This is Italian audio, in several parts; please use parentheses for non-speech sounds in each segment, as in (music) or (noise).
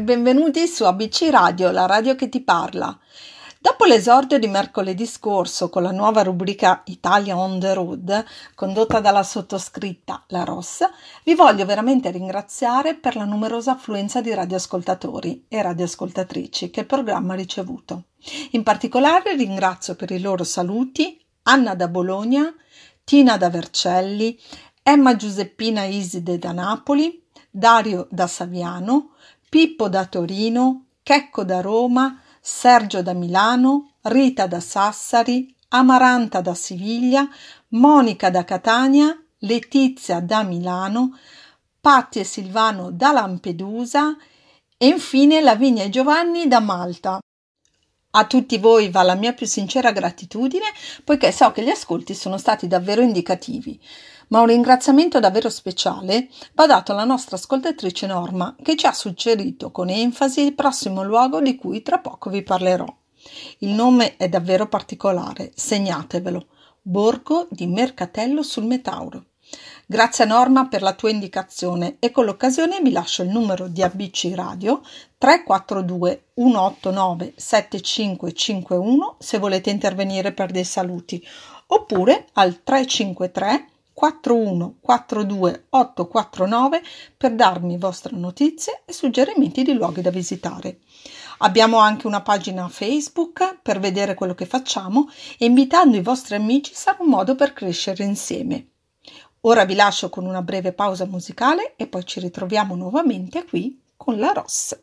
Benvenuti su ABC Radio, la radio che ti parla. Dopo l'esordio di mercoledì scorso con la nuova rubrica Italia on the road, condotta dalla sottoscritta La Ross, vi voglio veramente ringraziare per la numerosa affluenza di radioascoltatori e radioascoltatrici che il programma ha ricevuto. In particolare ringrazio per i loro saluti Anna da Bologna, Tina da Vercelli, Emma Giuseppina Iside da Napoli, Dario da Saviano, Pippo da Torino, Checco da Roma, Sergio da Milano, Rita da Sassari, Amaranta da Siviglia, Monica da Catania, Letizia da Milano, Patti e Silvano da Lampedusa e infine Lavinia e Giovanni da Malta. A tutti voi va la mia più sincera gratitudine, poiché so che gli ascolti sono stati davvero indicativi ma un ringraziamento davvero speciale va dato alla nostra ascoltatrice Norma, che ci ha suggerito con enfasi il prossimo luogo di cui tra poco vi parlerò. Il nome è davvero particolare, segnatevelo. Borgo di Mercatello sul Metauro. Grazie Norma per la tua indicazione e con l'occasione vi lascio il numero di ABC Radio 342 189 7551 se volete intervenire per dei saluti oppure al 353 41 42 849 per darmi vostre notizie e suggerimenti di luoghi da visitare. Abbiamo anche una pagina Facebook per vedere quello che facciamo e invitando i vostri amici sarà un modo per crescere insieme. Ora vi lascio con una breve pausa musicale e poi ci ritroviamo nuovamente qui con la Ross.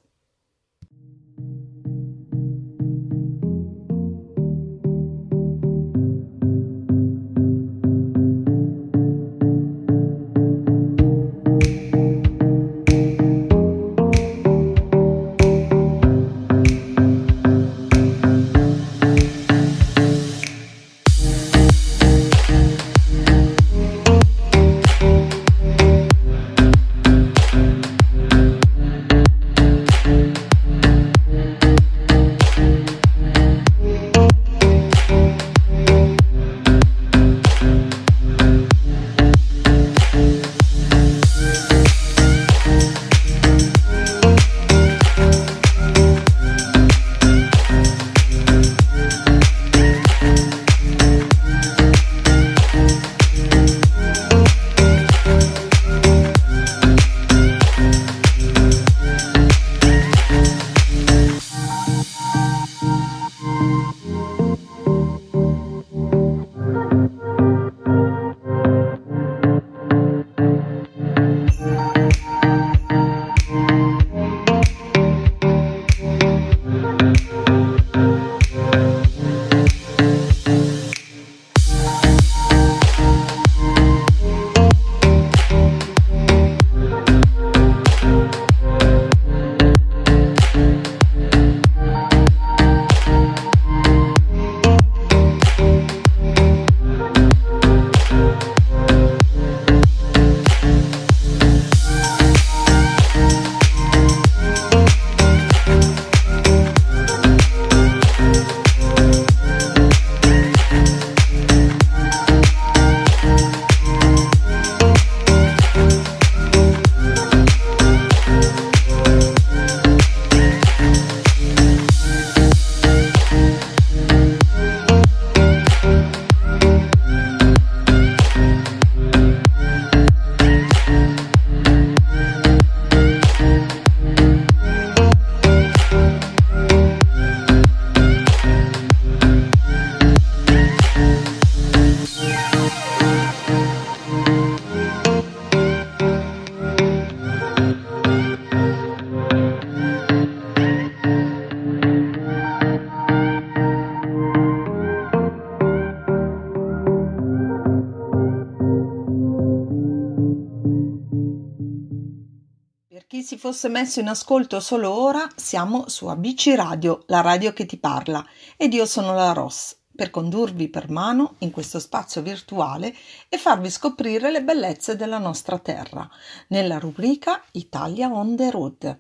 Si fosse messo in ascolto solo ora, siamo su ABC Radio, la radio che ti parla, ed io sono la Ross, per condurvi per mano in questo spazio virtuale e farvi scoprire le bellezze della nostra terra, nella rubrica Italia on the road.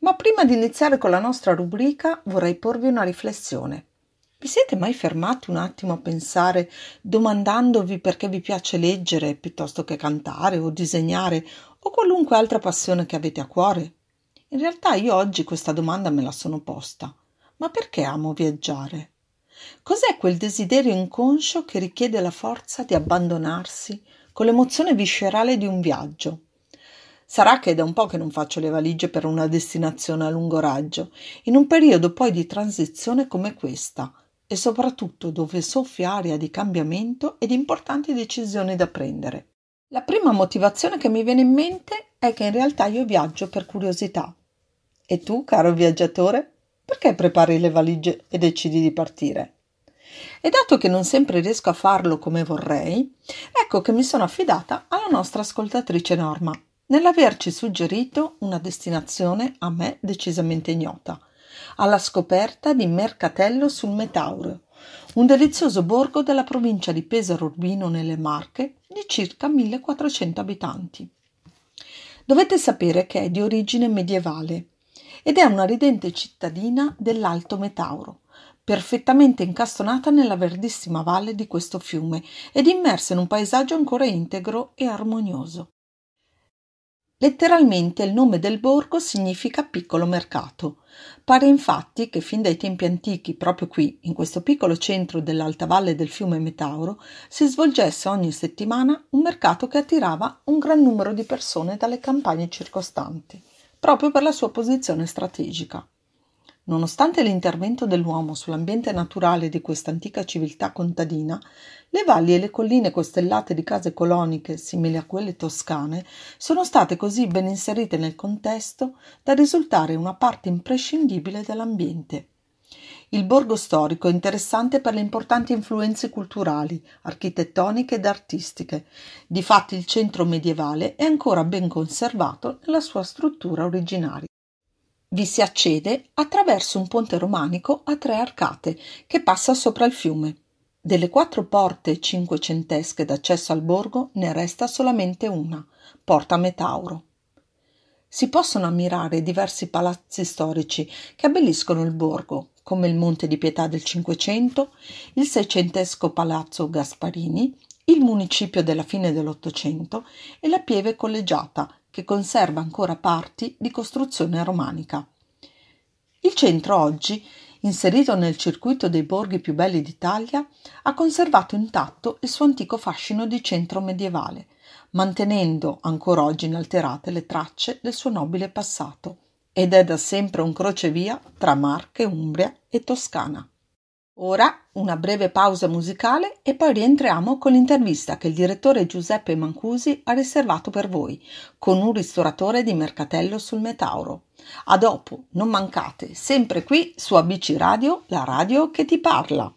Ma prima di iniziare con la nostra rubrica vorrei porvi una riflessione. Vi siete mai fermati un attimo a pensare domandandovi perché vi piace leggere piuttosto che cantare o disegnare o qualunque altra passione che avete a cuore? In realtà io oggi questa domanda me la sono posta. Ma perché amo viaggiare? Cos'è quel desiderio inconscio che richiede la forza di abbandonarsi con l'emozione viscerale di un viaggio? Sarà che è da un po' che non faccio le valigie per una destinazione a lungo raggio, in un periodo poi di transizione come questa, e soprattutto dove soffia aria di cambiamento e di importanti decisioni da prendere. La prima motivazione che mi viene in mente è che in realtà io viaggio per curiosità. E tu, caro viaggiatore, perché prepari le valigie e decidi di partire? E dato che non sempre riesco a farlo come vorrei, ecco che mi sono affidata alla nostra ascoltatrice Norma, nell'averci suggerito una destinazione a me decisamente ignota, alla scoperta di Mercatello sul Metauro, un delizioso borgo della provincia di Pesaro Urbino nelle Marche di circa 1400 abitanti. Dovete sapere che è di origine medievale ed è una ridente cittadina dell'Alto Metauro, perfettamente incastonata nella verdissima valle di questo fiume ed immersa in un paesaggio ancora integro e armonioso. Letteralmente il nome del borgo significa piccolo mercato. Pare infatti che fin dai tempi antichi, proprio qui, in questo piccolo centro dell'alta valle del fiume Metauro, si svolgesse ogni settimana un mercato che attirava un gran numero di persone dalle campagne circostanti, proprio per la sua posizione strategica. Nonostante l'intervento dell'uomo sull'ambiente naturale di questa antica civiltà contadina, le valli e le colline costellate di case coloniche, simili a quelle toscane, sono state così ben inserite nel contesto da risultare una parte imprescindibile dell'ambiente. Il borgo storico è interessante per le importanti influenze culturali, architettoniche ed artistiche. Difatti il centro medievale è ancora ben conservato nella sua struttura originaria. Vi si accede attraverso un ponte romanico a tre arcate che passa sopra il fiume. Delle quattro porte cinquecentesche d'accesso al borgo ne resta solamente una, Porta Metauro. Si possono ammirare diversi palazzi storici che abbelliscono il borgo, come il Monte di Pietà del Cinquecento, il seicentesco Palazzo Gasparini, il municipio della fine dell'Ottocento e la Pieve Collegiata, che conserva ancora parti di costruzione romanica. Il centro oggi, inserito nel circuito dei borghi più belli d'Italia, ha conservato intatto il suo antico fascino di centro medievale, mantenendo ancora oggi inalterate le tracce del suo nobile passato, ed è da sempre un crocevia tra Marche, Umbria e Toscana. Ora una breve pausa musicale e poi rientriamo con l'intervista che il direttore Giuseppe Mancusi ha riservato per voi, con un ristoratore di Mercatello sul Metauro. A dopo, non mancate, sempre qui su ABC Radio, la radio che ti parla.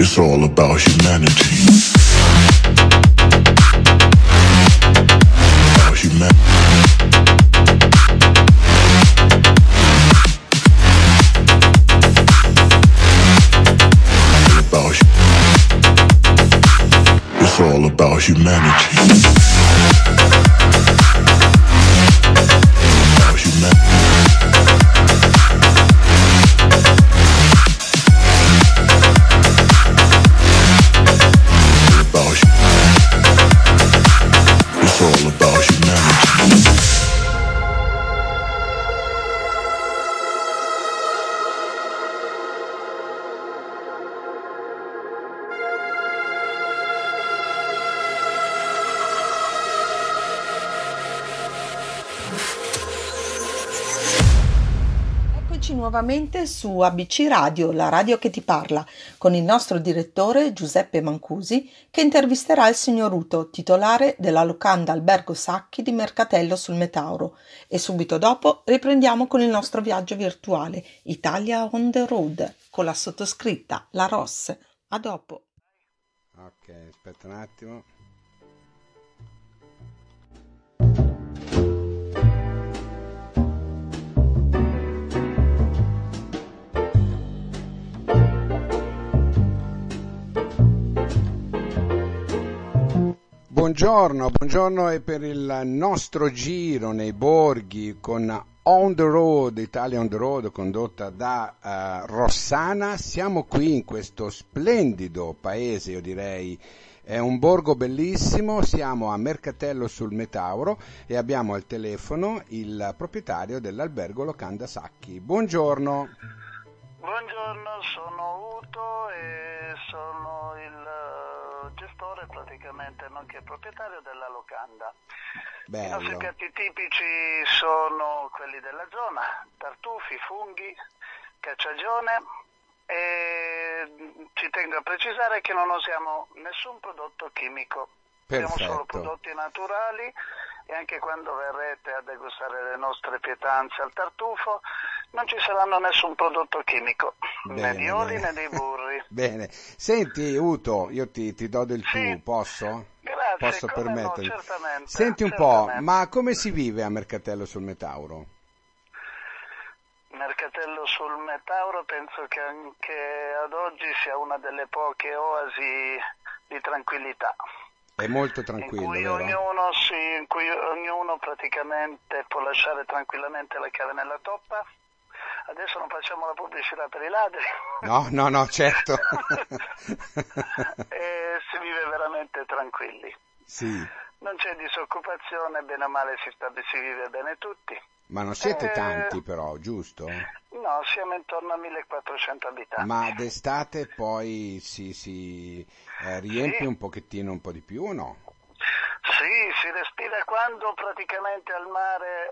It's all about humanity. It's all about humanity. Nuovamente su ABC Radio, la radio che ti parla, con il nostro direttore Giuseppe Mancusi che intervisterà il signor Uto, titolare della locanda Albergo Sacchi di Mercatello sul Metauro e subito dopo riprendiamo con il nostro viaggio virtuale Italia on the road con la sottoscritta La Ross. A dopo. Ok, aspetta un attimo. Buongiorno, buongiorno e per il nostro giro nei borghi con On the Road, Italia on the Road, condotta da eh, Rossana. Siamo qui in questo splendido paese, io direi, è un borgo bellissimo, siamo a Mercatello sul Metauro e abbiamo al telefono il proprietario dell'albergo Locanda Sacchi. Buongiorno. Buongiorno, sono Uto e sono il praticamente, nonché proprietario della locanda. I nostri Bello. piatti tipici sono quelli della zona, tartufi, funghi, cacciagione e ci tengo a precisare che non usiamo nessun prodotto chimico. Usiamo solo Perfetto. prodotti naturali e anche quando verrete a degustare le nostre pietanze al tartufo non ci saranno nessun prodotto chimico, né Bene, di oli bene. né dei burri. (laughs) Bene, senti Uto, io ti, ti do del Sì. tu, posso? Grazie, Posso no, permettermi? certamente, Senti un po', certamente. ma come si vive a Mercatello sul Metauro? Mercatello sul Metauro penso che anche ad oggi sia una delle poche oasi di tranquillità. È molto in tranquillo, cui, vero? ognuno, si- in cui ognuno praticamente può lasciare tranquillamente la chiave nella toppa. Adesso non facciamo la pubblicità per i ladri. No, no, no, certo. (laughs) e si vive veramente tranquilli. Sì, Non c'è disoccupazione, bene o male si, sta- si vive bene tutti. ma non siete Eh, tanti però, giusto? No, siamo intorno a 1400 abitanti. Ma d'estate poi si, si eh, riempie Sì. un pochettino, un po' di più o no? Sì, si respira quando praticamente al mare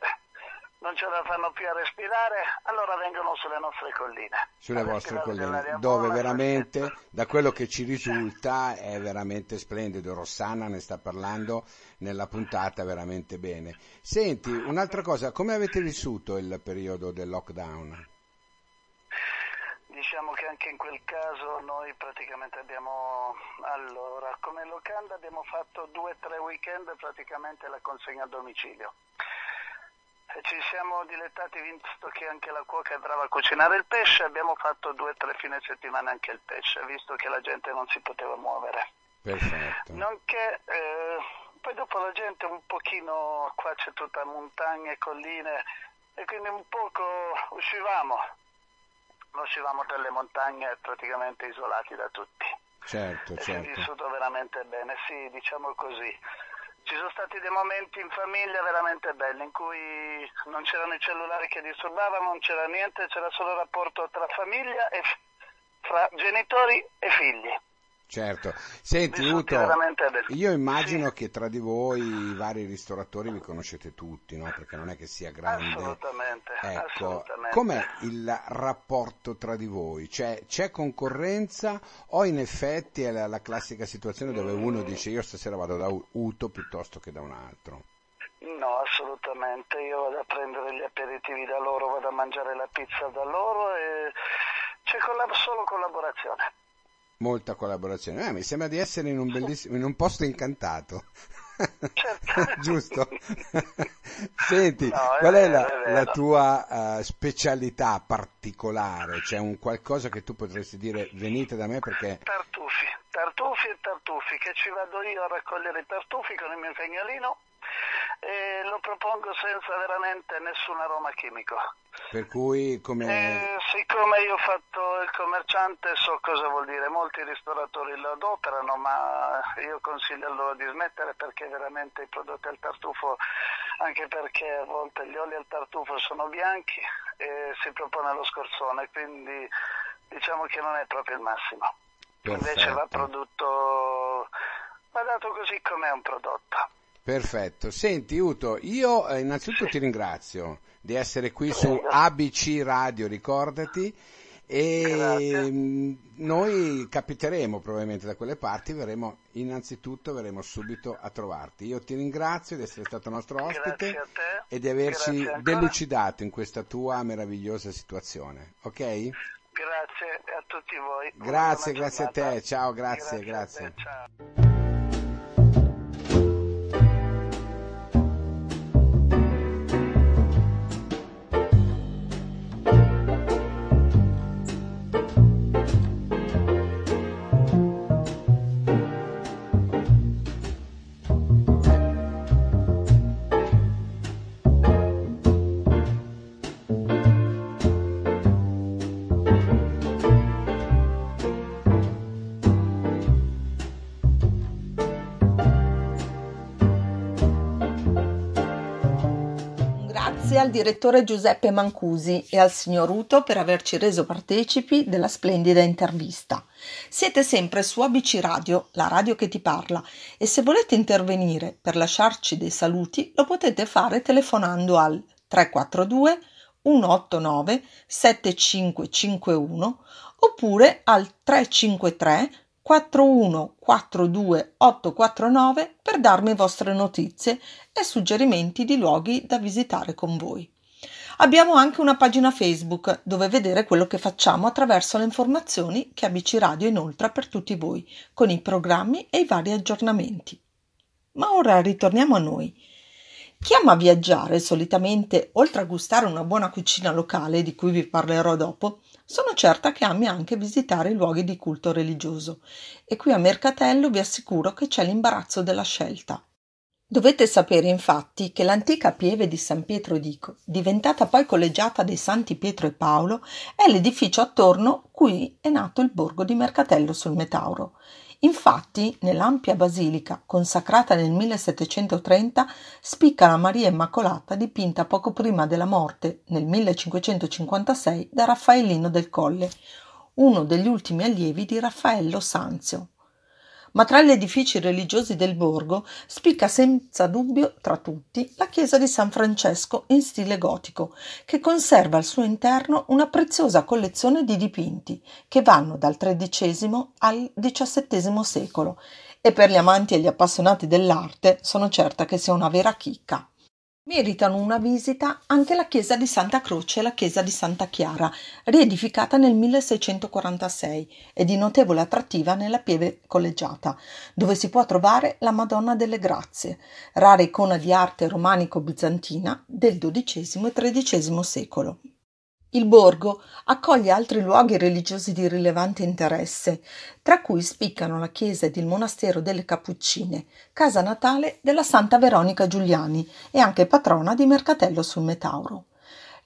non ce la fanno più a respirare, allora vengono sulle nostre colline. Sulle vostre colline, dove veramente, da quello che ci risulta, è veramente splendido. Rossana ne sta parlando nella puntata veramente bene. Senti, un'altra cosa, come avete vissuto il periodo del lockdown? Diciamo che anche in quel caso noi praticamente abbiamo, allora, come locanda abbiamo fatto due o tre weekend praticamente la consegna a domicilio. Ci siamo dilettati visto che anche la cuoca entrava a cucinare il pesce, abbiamo fatto due o tre fine settimana anche il pesce, visto che la gente non si poteva muovere. Perfetto. Nonché eh, poi dopo la gente un pochino, qua c'è tutta montagna e colline e quindi un poco uscivamo, uscivamo dalle montagne praticamente isolati da tutti. Certo, E si è certo. vissuto veramente bene, sì, diciamo così. Ci sono stati dei momenti in famiglia veramente belli in cui non c'erano i cellulari che disturbavano, non c'era niente, c'era solo il rapporto tra famiglia e fra genitori e figli. Certo. Senti, Uto, io immagino che tra di voi i vari ristoratori vi conoscete tutti, no? Perché non è che sia grande. Assolutamente, Ecco, assolutamente. com'è il rapporto tra di voi? Cioè, c'è concorrenza o in effetti è la, la classica situazione dove uno dice io stasera vado da Uto piuttosto che da un altro? No, assolutamente. Io vado a prendere gli aperitivi da loro, vado a mangiare la pizza da loro e c'è collab- solo collaborazione. Molta collaborazione. Eh, mi sembra di essere in un bellissimo, in un posto incantato. Certo. (laughs) Giusto? (laughs) Senti, No, è qual è vero, la, è la tua eh, specialità particolare? C'è un qualcosa che tu potresti dire venite da me perché Tartufi, tartufi e tartufi, che ci vado io a raccogliere i tartufi con il mio cagnolino e lo propongo senza veramente nessun aroma chimico. per cui come Eh, siccome io ho fatto il commerciante so cosa vuol dire, molti ristoratori lo adoperano, ma io consiglio loro di smettere perché veramente i prodotti al tartufo, anche perché a volte gli oli al tartufo sono bianchi e si propone lo scorzone, quindi diciamo che non è proprio il massimo. Invece va Perfetto. prodotto, va dato così com'è un prodotto. Perfetto. Senti Uto, io eh, innanzitutto ti ringrazio di essere qui su. ABC Radio, ricordati. E Grazie. mm, noi capiteremo probabilmente da quelle parti, verremo innanzitutto verremo subito a trovarti. Io ti ringrazio di essere stato nostro ospite Grazie e di averci Grazie delucidato in questa tua meravigliosa situazione, ok? Grazie a tutti voi. Grazie, grazie a te, ciao, grazie, a grazie. Grazie al direttore Giuseppe Mancusi e al signor Uto per averci reso partecipi della splendida intervista. Siete sempre su ABC Radio, la radio che ti parla, e se volete intervenire per lasciarci dei saluti lo potete fare telefonando al 342 189 7551 oppure al 353 4142 849 per darmi vostre notizie e suggerimenti di luoghi da visitare con voi. Abbiamo anche una pagina Facebook dove vedere quello che facciamo attraverso le informazioni che ABC Radio inoltra per tutti voi, con i programmi e i vari aggiornamenti. Ma ora ritorniamo a noi. Chi ama viaggiare solitamente, oltre a gustare una buona cucina locale di cui vi parlerò dopo, sono certa che ami anche visitare i luoghi di culto religioso e qui a Mercatello vi assicuro che c'è l'imbarazzo della scelta. Dovete sapere infatti che l'antica pieve di San Pietro Dico, diventata poi collegiata dei Santi Pietro e Paolo, è l'edificio attorno cui è nato il borgo di Mercatello sul Metauro. Infatti, nell'ampia basilica, consacrata nel 1730, spicca la Maria Immacolata dipinta poco prima della morte, nel 1556, da Raffaellino del Colle, uno degli ultimi allievi di Raffaello Sanzio. Ma tra gli edifici religiosi del borgo spicca senza dubbio tra tutti la chiesa di San Francesco in stile gotico, che conserva al suo interno una preziosa collezione di dipinti che vanno dal XIII al XVII secolo e per gli amanti e gli appassionati dell'arte sono certa che sia una vera chicca. Meritano una visita anche la chiesa di Santa Croce e la chiesa di Santa Chiara, riedificata nel 1646 e di notevole attrattiva nella pieve collegiata, dove si può trovare la Madonna delle Grazie, rara icona di arte romanico-bizantina del XII e XIII secolo. Il borgo accoglie altri luoghi religiosi di rilevante interesse, tra cui spiccano la chiesa ed il monastero delle Cappuccine, casa natale della Santa Veronica Giuliani e anche patrona di Mercatello sul Metauro.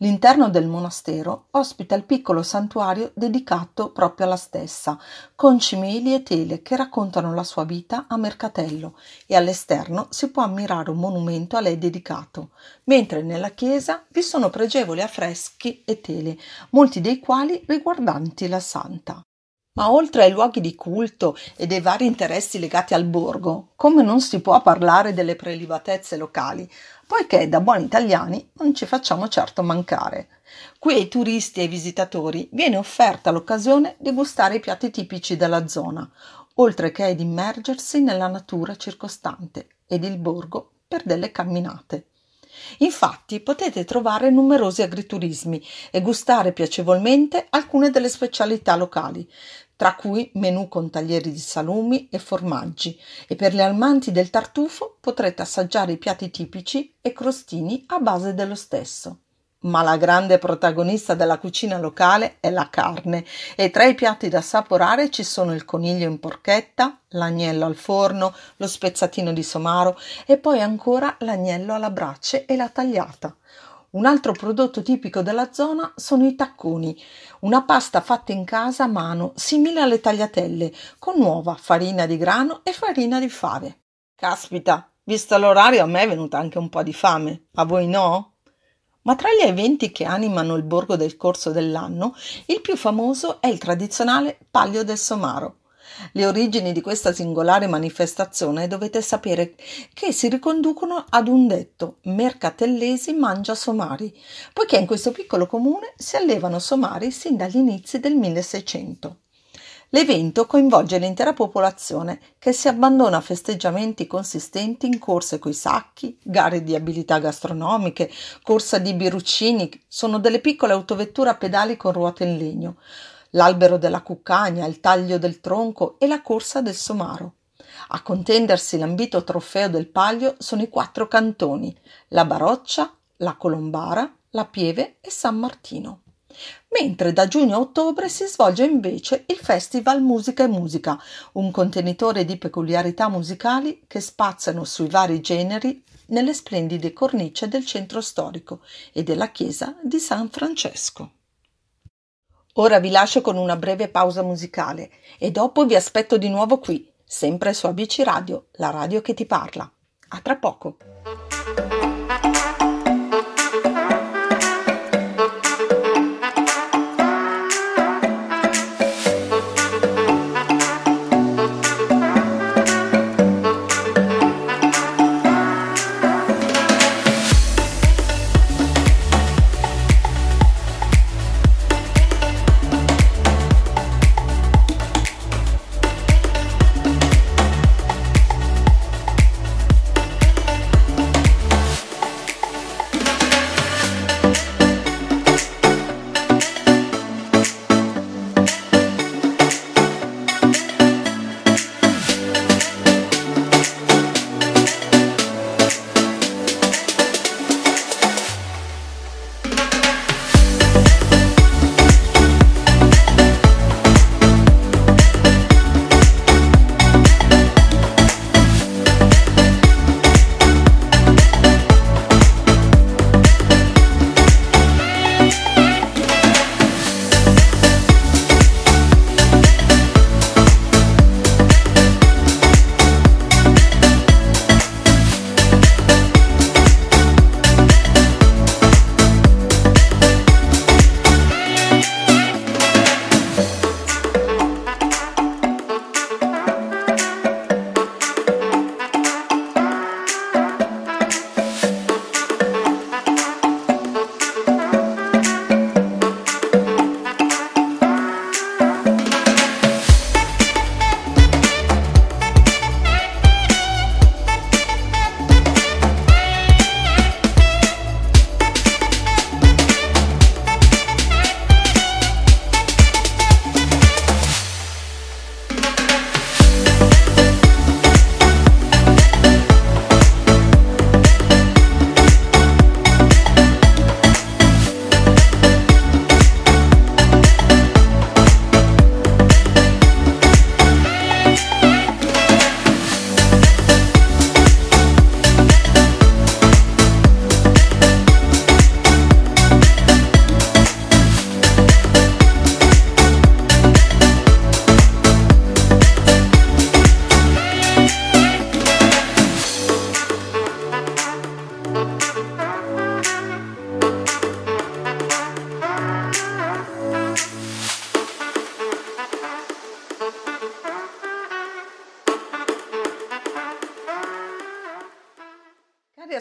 L'interno del monastero ospita il piccolo santuario dedicato proprio alla stessa, con cimeli e tele che raccontano la sua vita a Mercatello e all'esterno si può ammirare un monumento a lei dedicato, mentre nella chiesa vi sono pregevoli affreschi e tele, molti dei quali riguardanti la santa. Ma oltre ai luoghi di culto e dei vari interessi legati al borgo, come non si può parlare delle prelibatezze locali, poiché da buoni italiani non ci facciamo certo mancare. Qui ai turisti e ai visitatori viene offerta l'occasione di gustare i piatti tipici della zona, oltre che ad immergersi nella natura circostante ed il borgo per delle camminate. Infatti potete trovare numerosi agriturismi e gustare piacevolmente alcune delle specialità locali, tra cui menù con taglieri di salumi e formaggi e per gli amanti del tartufo potrete assaggiare i piatti tipici e crostini a base dello stesso. Ma la grande protagonista della cucina locale è la carne e tra i piatti da assaporare ci sono il coniglio in porchetta, l'agnello al forno, lo spezzatino di somaro e poi ancora l'agnello alla brace e la tagliata. Un altro prodotto tipico della zona sono i tacconi, una pasta fatta in casa a mano, simile alle tagliatelle, con uova, farina di grano e farina di fave. Caspita, visto l'orario a me è venuta anche un po' di fame. A voi no? Ma tra gli eventi che animano il borgo del corso dell'anno, il più famoso è il tradizionale Paglio del Somaro. Le origini di questa singolare manifestazione dovete sapere che si riconducono ad un detto Mercatellesi mangia somari, poiché in questo piccolo comune si allevano somari sin dagli inizi del 1600. L'evento coinvolge l'intera popolazione che si abbandona a festeggiamenti consistenti in corse coi sacchi, gare di abilità gastronomiche, corsa di biruccini, sono delle piccole autovetture a pedali con ruote in legno, l'albero della cuccagna, il taglio del tronco e la corsa del somaro. A contendersi l'ambito trofeo del Paglio sono i quattro cantoni, la Baroccia, la Colombara, la Pieve e San Martino. Mentre da giugno a ottobre si svolge invece il Festival Musica e Musica, un contenitore di peculiarità musicali che spaziano sui vari generi nelle splendide cornice del centro storico e della chiesa di San Francesco. Ora vi lascio con una breve pausa musicale e dopo vi aspetto di nuovo qui, sempre su ABC Radio, la radio che ti parla. A tra poco.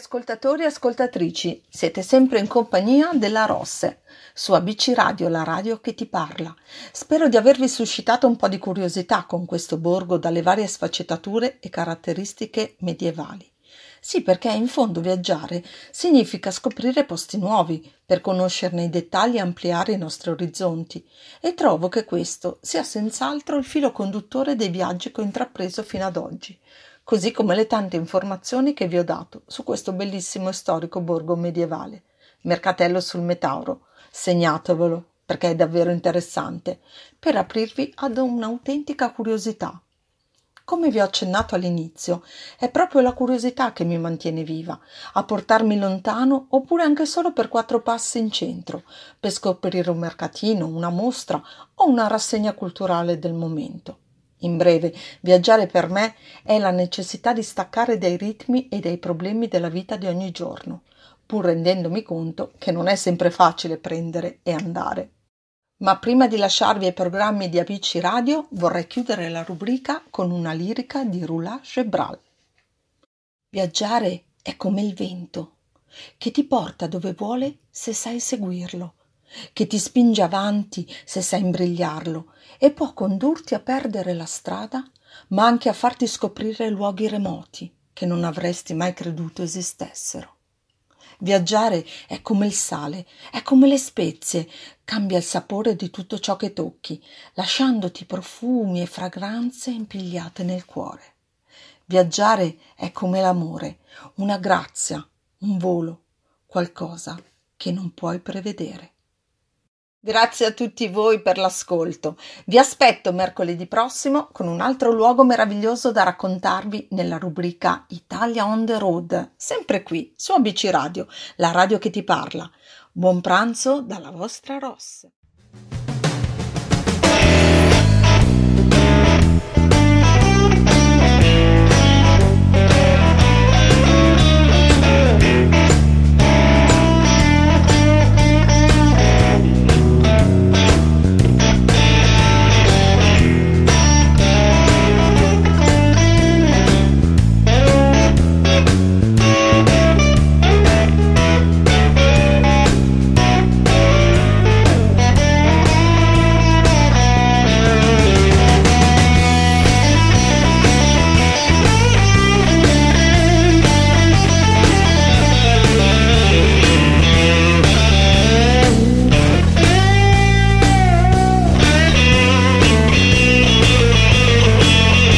Ascoltatori e ascoltatrici, siete sempre in compagnia della Rosse su ABC Radio, la radio che ti parla. Spero di avervi suscitato un po' di curiosità con questo borgo dalle varie sfaccettature e caratteristiche medievali. Sì, perché in fondo viaggiare significa scoprire posti nuovi, per conoscerne i dettagli e ampliare i nostri orizzonti, e trovo che questo sia senz'altro il filo conduttore dei viaggi che ho intrapreso fino ad oggi, così come le tante informazioni che vi ho dato su questo bellissimo e storico borgo medievale. Mercatello sul Metauro, segnatevelo perché è davvero interessante, per aprirvi ad un'autentica curiosità. Come vi ho accennato all'inizio, è proprio la curiosità che mi mantiene viva, a portarmi lontano oppure anche solo per quattro passi in centro, per scoprire un mercatino, una mostra o una rassegna culturale del momento. In breve, viaggiare per me è la necessità di staccare dai ritmi e dai problemi della vita di ogni giorno, pur rendendomi conto che non è sempre facile prendere e andare. Ma prima di lasciarvi ai programmi di ABC Radio vorrei chiudere la rubrica con una lirica di Roulà Gebral. Viaggiare è come il vento, che ti porta dove vuole se sai seguirlo, che ti spinge avanti se sai imbrigliarlo e può condurti a perdere la strada, ma anche a farti scoprire luoghi remoti che non avresti mai creduto esistessero. Viaggiare è come il sale, è come le spezie, cambia il sapore di tutto ciò che tocchi, lasciandoti profumi e fragranze impigliate nel cuore. Viaggiare è come l'amore, una grazia, un volo, qualcosa che non puoi prevedere. Grazie a tutti voi per l'ascolto. Vi aspetto mercoledì prossimo con un altro luogo meraviglioso da raccontarvi nella rubrica Italia on the road, sempre qui su ABC Radio, la radio che ti parla. Buon pranzo dalla vostra Ross.